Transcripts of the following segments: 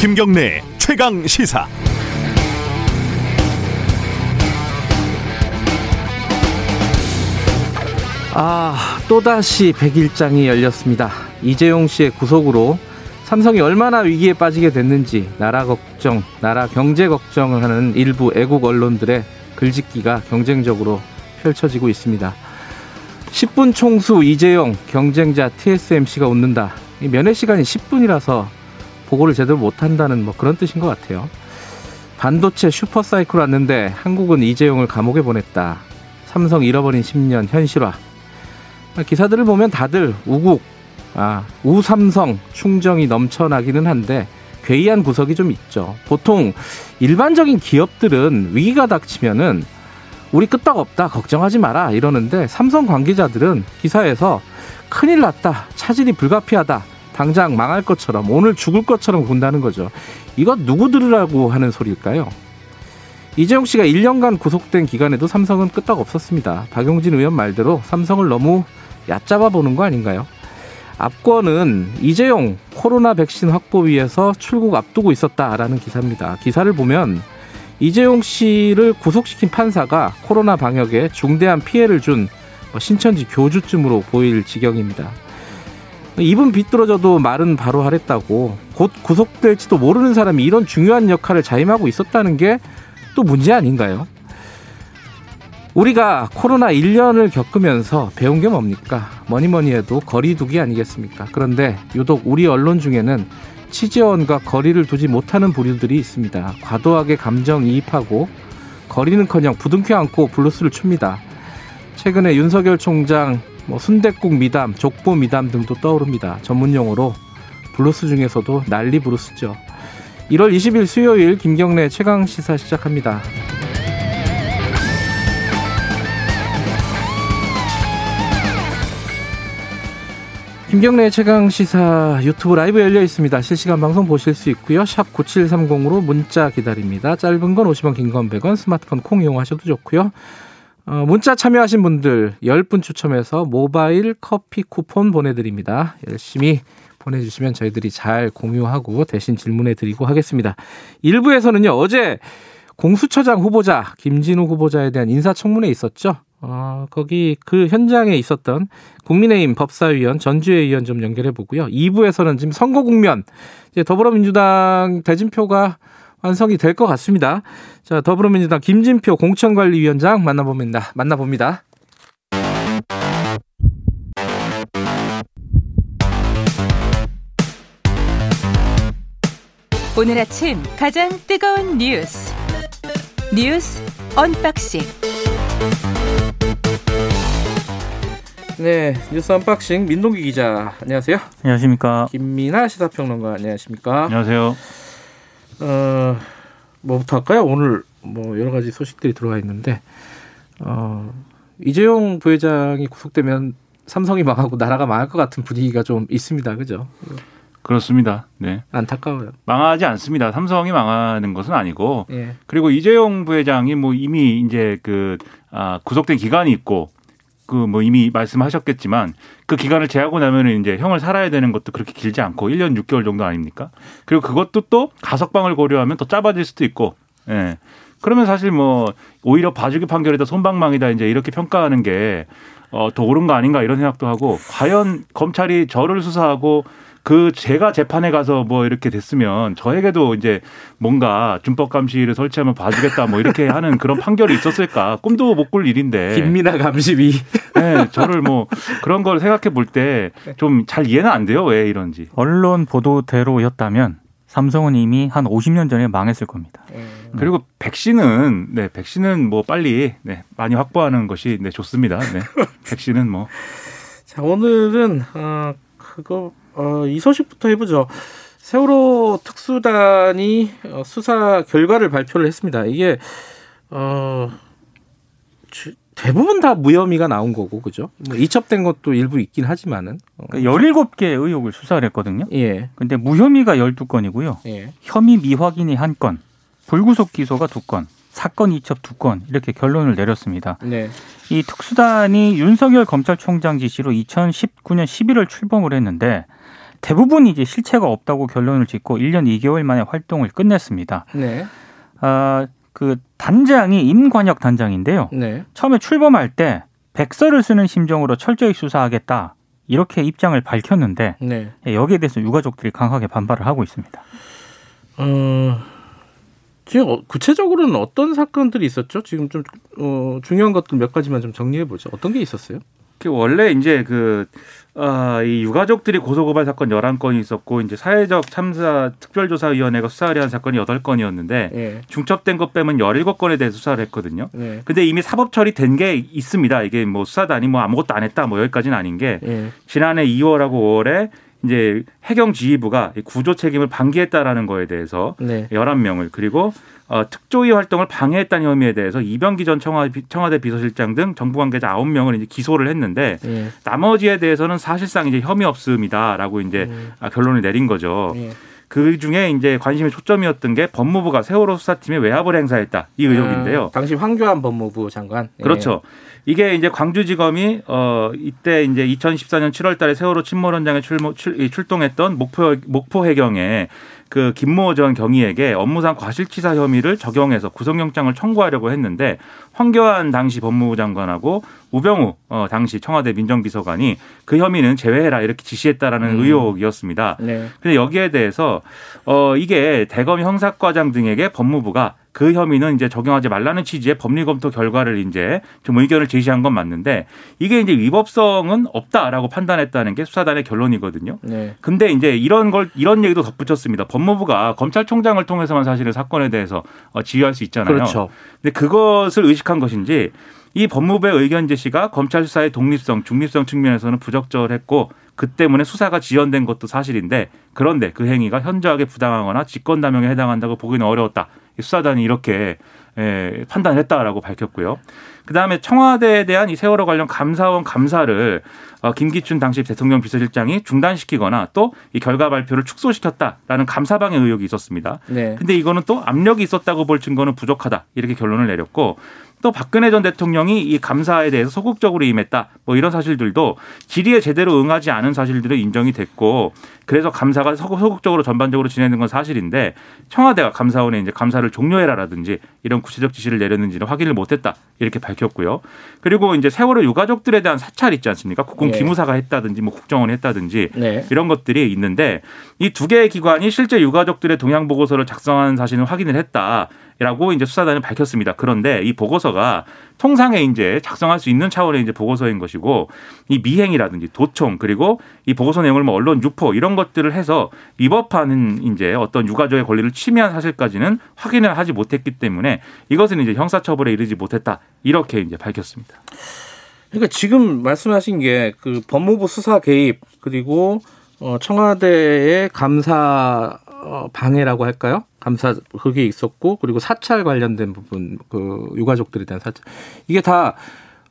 김경래 최강 시사. 아, 또다시 백일장이 열렸습니다. 이재용 씨의 구속으로 삼성이 얼마나 위기에 빠지게 됐는지 나라 걱정, 나라 경제 걱정을 하는 일부 애국 언론들의 글짓기가 경쟁적으로 펼쳐지고 있습니다. 10분 총수 이재용 경쟁자 TSMC가 웃는다. 면회 시간이 10분이라서 보고를 제대로 못한다는 뭐 그런 뜻인 것 같아요. 반도체 슈퍼사이클 왔는데 한국은 이재용을 감옥에 보냈다. 삼성 잃어버린 10년 현실화. 기사들을 보면 다들 우국, 아, 우삼성 충정이 넘쳐나기는 한데 괴이한 구석이 좀 있죠. 보통 일반적인 기업들은 위기가 닥치면은 우리 끄떡 없다 걱정하지 마라 이러는데 삼성 관계자들은 기사에서 큰일 났다 차질이 불가피하다 당장 망할 것처럼 오늘 죽을 것처럼 군다는 거죠. 이거 누구 들으라고 하는 소리일까요? 이재용 씨가 1년간 구속된 기간에도 삼성은 끄떡 없었습니다. 박용진 의원 말대로 삼성을 너무 얕잡아 보는 거 아닌가요? 압권은 이재용 코로나 백신 확보 위해서 출국 앞두고 있었다라는 기사입니다. 기사를 보면 이재용 씨를 구속시킨 판사가 코로나 방역에 중대한 피해를 준 신천지 교주쯤으로 보일 지경입니다. 입은 비뚤어져도 말은 바로 하랬다고 곧 구속될지도 모르는 사람이 이런 중요한 역할을 자임하고 있었다는 게 또 문제 아닌가요? 우리가 코로나 1년을 겪으면서 배운 게 뭡니까? 뭐니 뭐니 해도 거리두기 아니겠습니까? 그런데 유독 우리 언론 중에는 취재원과 거리를 두지 못하는 부류들이 있습니다. 과도하게 감정이입하고 거리는커녕 부둥켜 안고 블루스를 춥니다. 최근에 윤석열 총장 뭐 순대국 미담, 족보 미담 등도 떠오릅니다. 전문 용어로 블루스 중에서도 난리 브루스죠. 1월 20일 수요일 김경래 최강 시사 시작합니다. 김경래 최강 시사 유튜브 라이브 열려 있습니다. 실시간 방송 보실 수 있고요. 샵 9730으로 문자 기다립니다. 짧은 건 50원, 긴 건 100원, 스마트폰 콩 이용하셔도 좋고요. 어, 문자 참여하신 분들 10분 추첨해서 모바일 커피 쿠폰 보내드립니다. 열심히 보내주시면 저희들이 잘 공유하고 대신 질문해 드리고 하겠습니다. 1부에서는요, 어제 공수처장 후보자, 김진우 후보자에 대한 인사청문회 있었죠? 어, 거기 그 현장에 있었던 국민의힘 법사위원 전주혜 의원 좀 연결해 보고요. 2부에서는 지금 선거 국면 이제 더불어민주당 대진표가 완성이 될 것 같습니다. 자, 더불어민주당 김진표 공천관리위원장 만나봅니다. 만나봅니다. 오늘 아침 가장 뜨거운 뉴스 뉴스 언박싱 네, 뉴스 unboxing 민동기 기자 안녕하세요. 안녕하십니까. 김민아 시사평론가 안녕하십니까. 안녕하세요. 어, 뭐부터 할까요? 오늘 뭐 여러 가지 소식들이 들어와 있는데 어, 이재용 부회장이 구속되면 삼성이 망하고 나라가 망할 것 같은 분위기가 좀 있습니다. 그죠? 그렇습니다. 네. 안타까워요. 망하지 않습니다. 삼성이 망하는 것은 아니고. 예. 그리고 이재용 부회장이 뭐 이미 이제 그 아, 구속된 기간이 있고 그 뭐 이미 말씀하셨겠지만 그 기간을 제하고 나면은 이제 형을 살아야 되는 것도 그렇게 길지 않고 1년 6개월 정도 아닙니까? 그리고 그것도 또 가석방을 고려하면 더 짧아질 수도 있고. 예. 그러면 사실 뭐 오히려 봐주기 판결이다 손방망이다 이제 이렇게 평가하는 게 어, 더 옳은 거 아닌가 이런 생각도 하고 과연 검찰이 저를 수사하고 그 제가 재판에 가서 뭐 이렇게 됐으면 저에게도 이제 뭔가 준법 감시를 설치하면 봐주겠다 뭐 이렇게 하는 그런 판결이 있었을까? 꿈도 못 꿀 일인데. 김민아 감시위. 네, 저를 뭐 그런 걸 생각해 볼 때 좀 잘 이해는 안 돼요. 왜 이런지. 언론 보도대로였다면 삼성은 이미 한 50년 전에 망했을 겁니다. 그리고 백신은 네 백신은 뭐 빨리 네 많이 확보하는 것이 네 좋습니다. 네. 백신은 뭐. 자, 오늘은 어 그거 어, 이 소식부터 해보죠. 세월호 특수단이 어, 수사 결과를 발표를 했습니다. 이게 어 주, 대부분 다 무혐의가 나온 거고 그죠? 뭐 이첩된 것도 일부 있긴 하지만은 어, 그러니까 17개 의혹을 수사를 했거든요. 예. 근데 무혐의가 12건이고요. 예. 혐의 미확인이 1건, 불구속 기소가 2건, 사건 이첩 2건 이렇게 결론을 내렸습니다. 네. 이 특수단이 윤석열 검찰총장 지시로 2019년 11월 출범을 했는데 대부분 이제 실체가 없다고 결론을 짓고 1년 2개월 만에 활동을 끝냈습니다. 네. 아, 그 단장이 임관혁 단장인데요. 네. 처음에 출범할 때 백서를 쓰는 심정으로 철저히 수사하겠다. 이렇게 입장을 밝혔는데 네. 예, 여기에 대해서 유가족들이 강하게 반발을 하고 있습니다. 어, 지금 어, 구체적으로는 어떤 사건들이 있었죠? 지금 좀 어, 중요한 것들 몇 가지만 좀 정리해 보죠. 어떤 게 있었어요? 그 원래 이제 그, 아, 이 유가족들이 고소고발 사건 11건이 있었고, 이제 사회적 참사 특별조사위원회가 수사를 한 사건이 8건이었는데, 예. 중첩된 것 빼면 17건에 대해 수사를 했거든요. 네. 근데 이미 사법 처리된 게 있습니다. 이게 뭐 수사단이 뭐 아무것도 안 했다 뭐 여기까지는 아닌 게 예. 지난해 2월하고 5월에 이제 해경 지휘부가 이 구조 책임을 방기했다라는 거에 대해서 네. 11명을 그리고 어, 특조위 활동을 방해했다는 혐의에 대해서 이병기 전 청와대, 청와대 비서실장 등 정부 관계자 9명을 이제 기소를 했는데 예. 나머지에 대해서는 사실상 이제 혐의 없음이다라고 이제 음. 아, 결론을 내린 거죠. 예. 그 중에 이제 관심의 초점이었던 게 법무부가 세월호 수사팀에 외압을 행사했다 이 의혹인데요. 아, 당시 황교안 법무부 장관. 예. 그렇죠. 이게 이제 광주지검이 어 이때 이제 2014년 7월달에 세월호 침몰 현장에 출모, 출, 이 출동했던 목포 목포 해경에 그 김모 전 경위에게 업무상 과실치사 혐의를 적용해서 구속영장을 청구하려고 했는데 황교안 당시 법무부 장관하고 우병우 어 당시 청와대 민정비서관이 그 혐의는 제외해라 이렇게 지시했다라는 음. 의혹이었습니다. 네. 근데 여기에 대해서 어 이게 대검 형사과장 등에게 법무부가 그 혐의는 이제 적용하지 말라는 취지의 법리 검토 결과를 이제 좀 의견을 제시한 건 맞는데 이게 이제 위법성은 없다라고 판단했다는 게 수사단의 결론이거든요. 네. 근데 이제 이런 걸 이런 얘기도 덧붙였습니다. 법무부가 검찰총장을 통해서만 사실은 사건에 대해서 어, 지휘할 수 있잖아요. 그렇죠. 근데 그것을 의식한 것인지 이 법무부의 의견 제시가 검찰 수사의 독립성, 중립성 측면에서는 부적절했고 그 때문에 수사가 지연된 것도 사실인데 그런데 그 행위가 현저하게 부당하거나 직권남용에 해당한다고 보기는 어려웠다. 이 수사단이 이렇게 에, 판단했다라고 밝혔고요. 그 다음에 청와대에 대한 이 세월호 관련 감사원 감사를 어, 김기춘 당시 대통령 비서실장이 중단시키거나 또 이 결과 발표를 축소시켰다라는 감사방의 의혹이 있었습니다. 네. 근데 이거는 또 압력이 있었다고 볼 증거는 부족하다 이렇게 결론을 내렸고 또 박근혜 전 대통령이 이 감사에 대해서 소극적으로 임했다 뭐 이런 사실들도 질의에 제대로 응하지 않은 사실들은 인정이 됐고 그래서 감사가 소- 소극적으로 전반적으로 진행된 건 사실인데 청와대가 감사원에 이제 감사를 종료해라라든지 이런 구체적 지시를 내렸는지는 확인을 못했다 이렇게 밝혔고요. 그리고 이제 세월호 유가족들에 대한 사찰 있지 않습니까? 국군 예. 기무사가 했다든지 뭐 국정원이 했다든지 네. 이런 것들이 있는데 이 두 개의 기관이 실제 유가족들의 동향 보고서를 작성한 사실은 확인을 했다 라고 이제 수사단은 밝혔습니다. 그런데 이 보고서가 통상에 이제 작성할 수 있는 차원의 이제 보고서인 것이고 이 미행이라든지 도청 그리고 이 보고서 내용을 뭐 언론 유포 이런 것들을 해서 위법하는 이제 어떤 유가족의 권리를 침해한 사실까지는 확인을 하지 못했기 때문에 이것은 이제 형사처벌에 이르지 못했다 이렇게 이제 밝혔습니다. 그러니까 지금 말씀하신 게 그 법무부 수사 개입 그리고 어, 청와대의 감사 어, 방해라고 할까요? 감사 그게 있었고 그리고 사찰 관련된 부분 그 유가족들에 대한 사찰 이게 다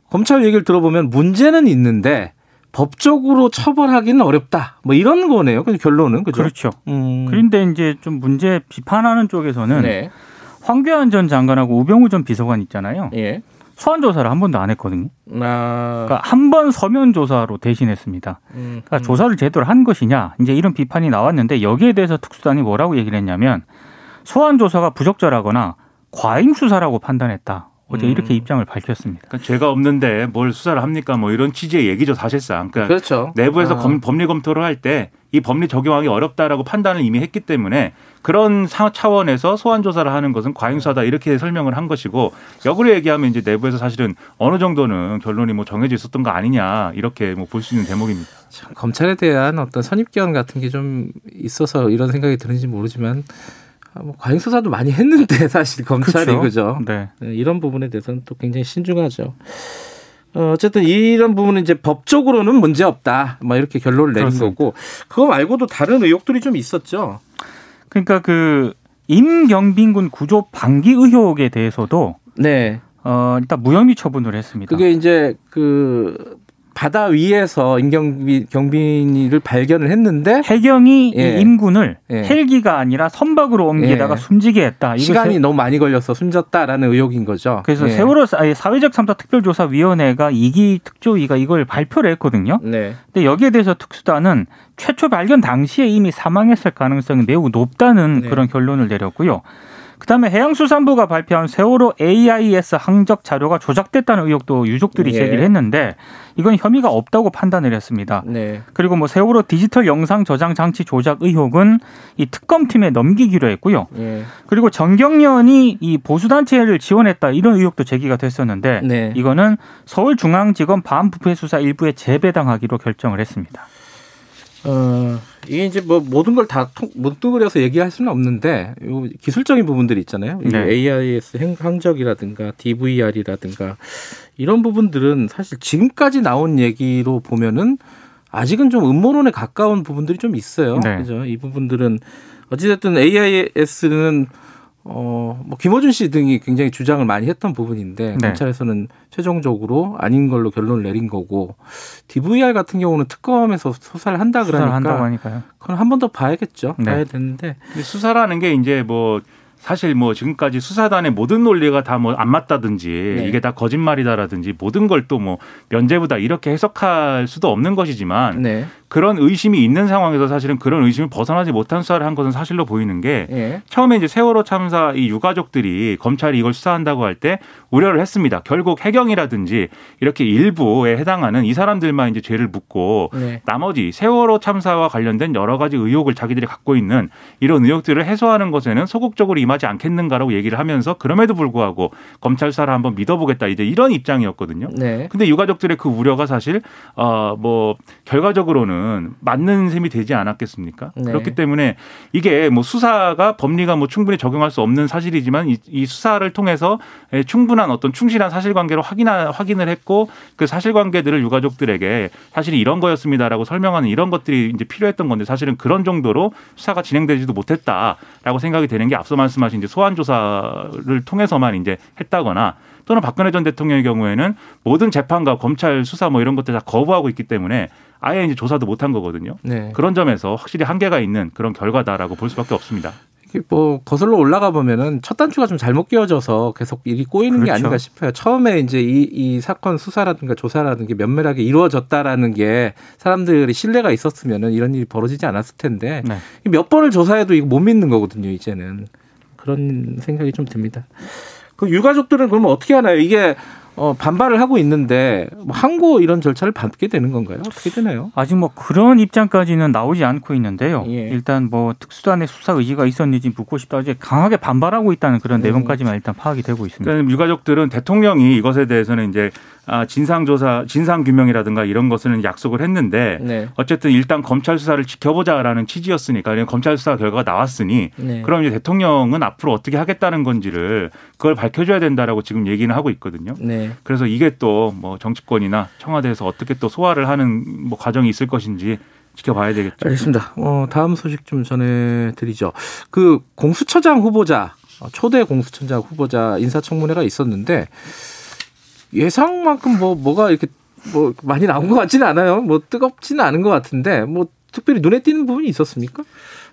검찰 얘기를 들어보면 문제는 있는데 법적으로 처벌하기는 어렵다. 뭐 이런 거네요. 그 결론은 그죠? 그렇죠. 음. 그런데 이제 좀 문제 비판하는 쪽에서는 네. 황교안 전 장관하고 우병우 전 비서관 있잖아요. 예. 소환 조사를 한 번도 안 했거든요. 아. 그러니까 한 번 서면 조사로 대신했습니다. 음, 그러니까 조사를 제대로 한 것이냐 이제 이런 비판이 나왔는데 여기에 대해서 특수단이 뭐라고 얘기를 했냐면 소환 조사가 부적절하거나 과잉 수사라고 판단했다. 어제 음. 이렇게 입장을 밝혔습니다. 그러니까 죄가 없는데 뭘 수사를 합니까? 뭐 이런 취지의 얘기죠 사실상. 그러니까 그렇죠. 내부에서 아. 검- 법리 검토를 할 때 이 법리 적용하기 어렵다라고 판단을 이미 했기 때문에 그런 사- 차원에서 소환 조사를 하는 것은 과잉수사다 이렇게 설명을 한 것이고 역으로 얘기하면 이제 내부에서 사실은 어느 정도는 결론이 뭐 정해져 있었던 거 아니냐 이렇게 뭐 볼 수 있는 대목입니다. 참, 검찰에 대한 어떤 선입견 같은 게 좀 있어서 이런 생각이 드는지 모르지만 아, 뭐 과잉 수사도 많이 했는데 사실 검찰이. 그죠 네. 네, 이런 부분에 대해서는 또 굉장히 신중하죠. 어, 어쨌든 이런 부분은 이제 법적으로는 문제 없다. 뭐 이렇게 결론을 내린 그렇습니다. 거고 그거 말고도 다른 의혹들이 좀 있었죠. 그러니까 그 임경빈군 구조 방기 의혹에 대해서도 네. 어 일단 무혐의 처분을 했습니다. 그게 이제 그 바다 위에서 임경비 경비를 발견을 했는데 해경이 예. 이 임군을 예. 헬기가 아니라 선박으로 옮기다가 예. 숨지게 했다. 시간이 세- 너무 많이 걸려서 숨졌다라는 의혹인 거죠. 그래서 예. 세월호 사회적 참사 특별조사위원회가 이기 특조위가 이걸 발표를 했거든요. 네. 근데 여기에 대해서 특수단은 최초 발견 당시에 이미 사망했을 가능성이 매우 높다는 네. 그런 결론을 내렸고요. 그다음에 해양수산부가 발표한 세월호 AIS 항적 자료가 조작됐다는 의혹도 유족들이 예. 제기를 했는데 이건 혐의가 없다고 판단을 했습니다. 네. 그리고 뭐 세월호 디지털 영상 저장 장치 조작 의혹은 이 특검팀에 넘기기로 했고요. 예. 그리고 정경련이 이 보수단체를 지원했다 이런 의혹도 제기가 됐었는데 네. 이거는 서울중앙지검 반부패 수사 일부에 재배당하기로 결정을 했습니다. 어, 이게 이제 뭐 모든 걸 다 뭉뚱그려서 얘기할 수는 없는데 요 기술적인 부분들이 있잖아요. 이 네. AIS 행- 항적이라든가 DVR이라든가 이런 부분들은 사실 지금까지 나온 얘기로 보면은 아직은 좀 음모론에 가까운 부분들이 좀 있어요. 네. 그죠? 이 부분들은 어찌됐든 AIS는 어, 뭐 김어준 씨 등이 굉장히 주장을 많이 했던 부분인데 네. 검찰에서는 최종적으로 아닌 걸로 결론을 내린 거고 DVR 같은 경우는 특검에서 수사를 한다 수사를 그러니까 한다고 하니까요. 그건 한 번 더 봐야겠죠. 네. 봐야 되는데 근데 수사라는 게 이제 뭐 사실 뭐 지금까지 수사단의 모든 논리가 다 뭐 안 맞다든지 네. 이게 다 거짓말이다라든지 모든 걸 또 뭐 면제부다 이렇게 해석할 수도 없는 것이지만 네. 그런 의심이 있는 상황에서 사실은 그런 의심을 벗어나지 못한 수사를 한 것은 사실로 보이는 게 예. 처음에 이제 세월호 참사 이 유가족들이 검찰이 이걸 수사한다고 할 때 우려를 했습니다. 결국 해경이라든지 이렇게 일부에 해당하는 이 사람들만 이제 죄를 묻고 네. 나머지 세월호 참사와 관련된 여러 가지 의혹을 자기들이 갖고 있는 이런 의혹들을 해소하는 것에는 소극적으로 임하지 않겠는가라고 얘기를 하면서 그럼에도 불구하고 검찰 수사를 한번 믿어보겠다 이제 이런 입장이었거든요. 네. 근데 유가족들의 그 우려가 사실 어뭐 결과적으로는 맞는 셈이 되지 않았겠습니까? 네. 그렇기 때문에 이게 뭐 수사가 법리가 뭐 충분히 적용할 수 없는 사실이지만 이, 이 수사를 통해서 에, 충분한 어떤 충실한 사실관계로 확인하, 확인을 했고 그 사실관계들을 유가족들에게 사실이 이런 거였습니다라고 설명하는 이런 것들이 이제 필요했던 건데 사실은 그런 정도로 수사가 진행되지도 못했다라고 생각이 되는 게 앞서 말씀 하신 이제 소환 조사를 통해서만 이제 했다거나 또는 박근혜 전 대통령의 경우에는 모든 재판과 검찰 수사 뭐 이런 것들 다 거부하고 있기 때문에 아예 이제 조사도 못한 거거든요. 네. 그런 점에서 확실히 한계가 있는 그런 결과다라고 볼 수밖에 없습니다. 뭐 거슬러 올라가 보면은 첫 단추가 좀 잘못 끼워져서 계속 일이 꼬이는 게 그렇죠. 아닌가 싶어요. 처음에 이제 이, 이 사건 수사라든가 조사라는 게 면밀하게 이루어졌다라는 게 사람들이 신뢰가 있었으면은 이런 일이 벌어지지 않았을 텐데 네. 몇 번을 조사해도 이거 못 믿는 거거든요. 이제는 그런 생각이 좀 듭니다. 그 유가족들은 그러면 어떻게 하나요? 이게 어, 반발을 하고 있는데 뭐 항고 이런 절차를 밟게 되는 건가요? 어떻게 되나요? 아직 뭐 그런 입장까지는 나오지 않고 있는데요. 예. 일단 뭐 특수단의 수사 의지가 있었는지 묻고 싶다. 이제 강하게 반발하고 있다는 그런 음. 내용까지만 일단 파악이 되고 있습니다. 그러니까 유가족들은 대통령이 이것에 대해서는 이제 아, 진상조사, 진상규명이라든가 이런 것은 약속을 했는데 네. 어쨌든 일단 검찰 수사를 지켜보자라는 취지였으니까 검찰 수사 결과가 나왔으니 네. 그럼 이제 대통령은 앞으로 어떻게 하겠다는 건지를 그걸 밝혀줘야 된다라고 지금 얘기는 하고 있거든요. 네. 그래서 이게 또 뭐 정치권이나 청와대에서 어떻게 또 소화를 하는 뭐 과정이 있을 것인지 지켜봐야 되겠죠. 알겠습니다. 어, 다음 소식 좀 전해드리죠. 그 공수처장 후보자, 어, 초대 공수처장 후보자 인사청문회가 있었는데 예상만큼 뭐 뭐가 이렇게 뭐 많이 나온 것 같지는 않아요. 뭐 뜨겁지는 않은 것 같은데 뭐 특별히 눈에 띄는 부분이 있었습니까?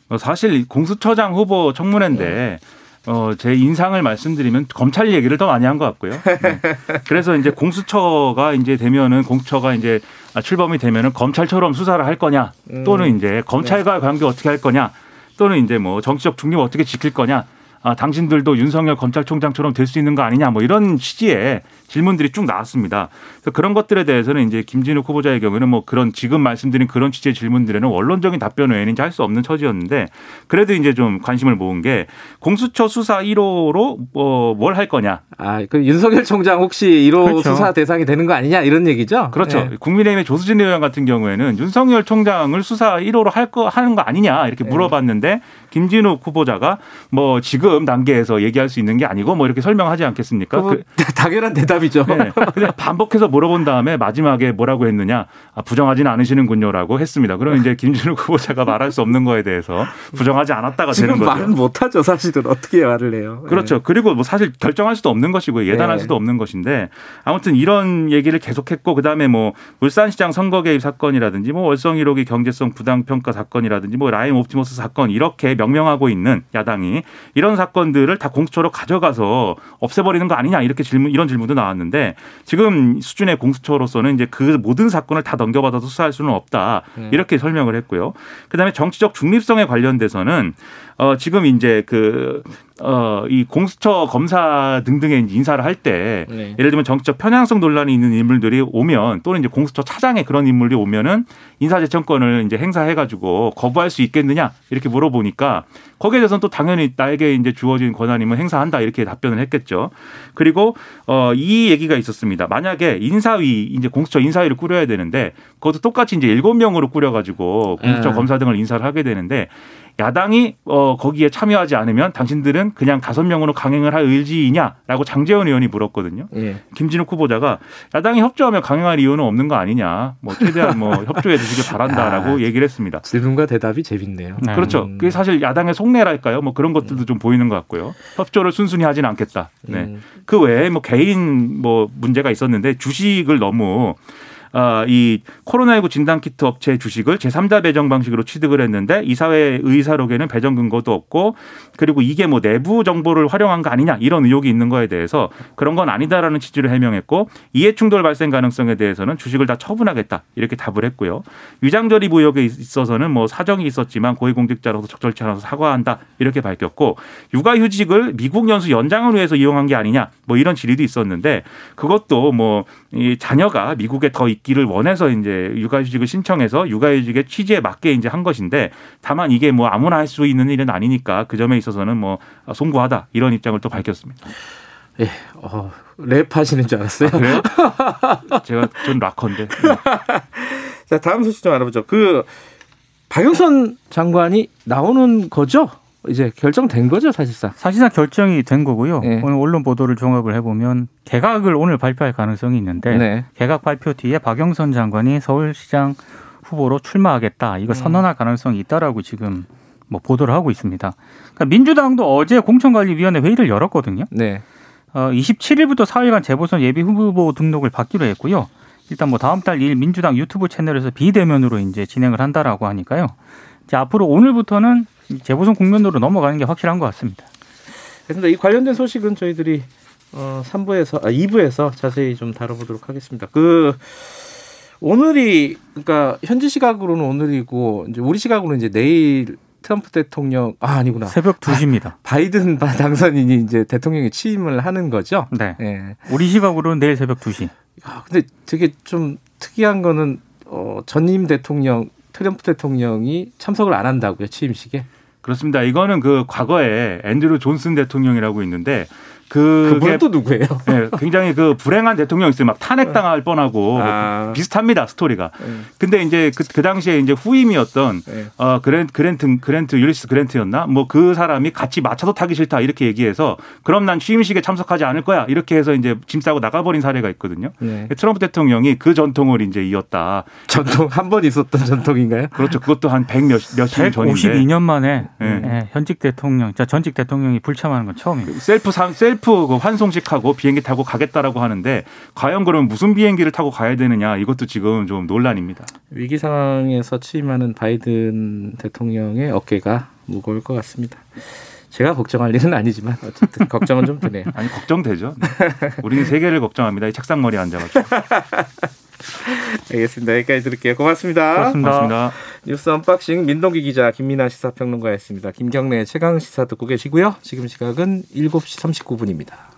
어, 사실 이 공수처장 후보 청문회인데 어, 제 인상을 말씀드리면 검찰 얘기를 더 많이 한 것 같고요. 네. 그래서 이제 공수처가 이제 되면은 공수처가 이제 출범이 되면은 검찰처럼 수사를 할 거냐 또는 이제 검찰과 관계 어떻게 할 거냐 또는 이제 뭐 정치적 중립 어떻게 지킬 거냐 아, 당신들도 윤석열 검찰총장처럼 될 수 있는 거 아니냐 뭐 이런 취지의 질문들이 쭉 나왔습니다. 그래서 그런 것들에 대해서는 이제 김진욱 후보자의 경우는 뭐 그런 지금 말씀드린 그런 취지의 질문들에는 원론적인 답변 외에는 이제 할 수 없는 처지였는데 그래도 이제 좀 관심을 모은 게 공수처 수사 1호로 뭐 뭘 할 거냐. 아, 그 윤석열 총장 혹시 1호 그렇죠. 수사 대상이 되는 거 아니냐 이런 얘기죠? 그렇죠. 네. 국민의힘의 조수진 의원 같은 경우에는 윤석열 총장을 수사 1호로 할 거 하는 거 아니냐 이렇게 네. 물어봤는데 김진욱 후보자가 뭐 지금 지금 단계에서 얘기할 수 있는 게 아니고 뭐 이렇게 설명하지 않겠습니까? 그, 당연한 대답이죠. 네. 근데 반복해서 물어본 다음에 마지막에 뭐라고 했느냐? 아, 부정하지는 않으시는군요라고 했습니다. 그럼 이제 김준우 후보자가 말할 수 없는 거에 대해서 부정하지 않았다가 되는 지금 거죠. 말은 못하죠. 사실은 어떻게 말을 해요. 그렇죠. 그리고 뭐 사실 결정할 수도 없는 것이고 예단할 네. 수도 없는 것인데 아무튼 이런 얘기를 계속했고 그다음에 뭐 울산시장 선거 개입 사건이라든지 뭐 월성 1호기 경제성 부당 평가 사건이라든지 뭐 라임 옵티머스 사건 이렇게 명명하고 있는 야당이 이런 사건들을 다 공수처로 가져가서 없애버리는 거 아니냐 이렇게 질문 이런 질문도 나왔는데 지금 수준의 공수처로서는 이제 그 모든 사건을 다 넘겨받아서 수사할 수는 없다 이렇게 설명을 했고요. 그다음에 정치적 중립성에 관련돼서는 어 지금 이제 그 어, 이 공수처 검사 등등의 인사를 할때 네. 예를 들면 정치적 편향성 논란이 있는 인물들이 오면 또는 이제 공수처 차장에 그런 인물이 오면은 인사재청권을 이제 행사해가지고 거부할 수 있겠느냐 이렇게 물어보니까 거기에 대해서는 또 당연히 나에게 이제 주어진 권한이면 행사한다 이렇게 답변을 했겠죠. 그리고 어, 이 얘기가 있었습니다. 만약에 인사위 이제 공수처 인사위를 꾸려야 되는데 그것도 똑같이 이제 일곱 명으로 꾸려가지고 공수처 음. 검사 등을 인사를 하게 되는데 야당이 어 거기에 참여하지 않으면 당신들은 그냥 다섯 명으로 강행을 할 의지이냐라고 장재원 의원이 물었거든요. 예. 김진욱 후보자가 야당이 협조하면 강행할 이유는 없는 거 아니냐. 뭐 최대한 뭐 협조해 주시길 바란다라고 얘기를 했습니다. 질문과 대답이 재밌네요. 네. 그렇죠. 음. 그게 사실 야당의 속내랄까요? 뭐 그런 것들도 좀 보이는 것 같고요. 협조를 순순히 하진 않겠다. 네. 음. 그 외에 뭐 개인 뭐 문제가 있었는데 주식을 너무 아, 이 코로나19 진단키트 업체의 주식을 제3자 배정 방식으로 취득을 했는데 이사회 의사록에는 배정 근거도 없고 그리고 이게 뭐 내부 정보를 활용한 거 아니냐 이런 의혹이 있는 거에 대해서 그런 건 아니다라는 취지를 해명했고 이해 충돌 발생 가능성에 대해서는 주식을 다 처분하겠다 이렇게 답을 했고요. 위장절입 의혹에 있어서는 뭐 사정이 있었지만 고위공직자로서 적절치 않아서 사과한다 이렇게 밝혔고 육아휴직을 미국 연수 연장을 위해서 이용한 게 아니냐 뭐 이런 질의도 있었는데 그것도 뭐 이 자녀가 미국에 더 있기를 원해서 이제 육아휴직을 신청해서 육아휴직의 취지에 맞게 이제 한 것인데 다만 이게 뭐 아무나 할 수 있는 일은 아니니까 그 점에 있어서는 뭐 송구하다 이런 입장을 또 밝혔습니다. 예. 어, 랩 하시는 줄 알았어요. 그래요? 제가 전 락커인데. 자, 다음 소식 좀 알아보죠. 그 박영선 장관이 나오는 거죠? 이제 결정된 거죠, 사실상. 사실상 결정이 된 거고요. 네. 오늘 언론 보도를 종합을 해보면 개각을 오늘 발표할 가능성이 있는데 네. 개각 발표 뒤에 박영선 장관이 서울시장 후보로 출마하겠다 이거 선언할 가능성이 있다라고 지금 뭐 보도를 하고 있습니다. 그러니까 민주당도 어제 공천관리위원회 회의를 열었거든요. 네. 어, 27일부터 4일간 재보선 예비 후보 등록을 받기로 했고요. 일단 뭐 다음 달 2일 민주당 유튜브 채널에서 비대면으로 이제 진행을 한다라고 하니까요. 이제 앞으로 오늘부터는 이 재보선 국면으로 넘어가는 게 확실한 것 같습니다. 그래서 이 관련된 소식은 저희들이 어 3부에서 아 2부에서 자세히 좀 다뤄보도록 하겠습니다. 그 오늘이 그러니까 현지 시각으로는 오늘이고 이제 우리 시각으로는 이제 내일 트럼프 대통령 아 아니구나 새벽 2시입니다. 바이든 당선인이 이제 대통령에 취임을 하는 거죠. 네. 예. 우리 시각으로는 내일 새벽 2시. 아, 근데 되게 좀 특이한 거는 어, 전임 대통령 트럼프 대통령이 참석을 안 한다고요 취임식에. 그렇습니다. 이거는 그 과거에 앤드루 존슨 대통령이라고 있는데 그게 그분은 또 누구예요? 네, 굉장히 그 불행한 대통령 있어요. 막 탄핵당할 뻔하고 아. 뭐 비슷합니다 스토리가. 네. 근데 이제 그, 그 당시에 이제 후임이었던 네. 어 그랜 그랜트 그랜트 율리스 그랜트였나 뭐 그 사람이 같이 마차도 타기 싫다 이렇게 얘기해서 그럼 난 취임식에 참석하지 않을 거야 이렇게 해서 이제 짐 싸고 나가버린 사례가 있거든요. 네. 트럼프 대통령이 그 전통을 이제 이었다. 전통 한 번 있었던 전통인가요? 그렇죠. 그것도 한백몇 몇십 전인데 52년 만에 네. 예, 현직 대통령, 자 전직 대통령이 불참하는 건 처음입니다. 셀프 상 셀프 그 환송식하고 비행기 타고 가겠다라고 하는데 과연 그러면 무슨 비행기를 타고 가야 되느냐 이것도 지금 좀 논란입니다. 위기 상황에서 취임하는 바이든 대통령의 어깨가 무거울 것 같습니다. 제가 걱정할 일은 아니지만 어쨌든 걱정은 좀 드네요. 아니 걱정되죠. 네. 우리는 세계를 걱정합니다. 이 책상 머리에 앉아가지고. 알겠습니다. 여기까지 들을게요. 고맙습니다. 고맙습니다. 고맙습니다. 뉴스 unboxing 민동기 기자 김민아 시사평론가였습니다. 김경래 최강 시사 듣고 계시고요. 지금 시각은 7시 39분입니다.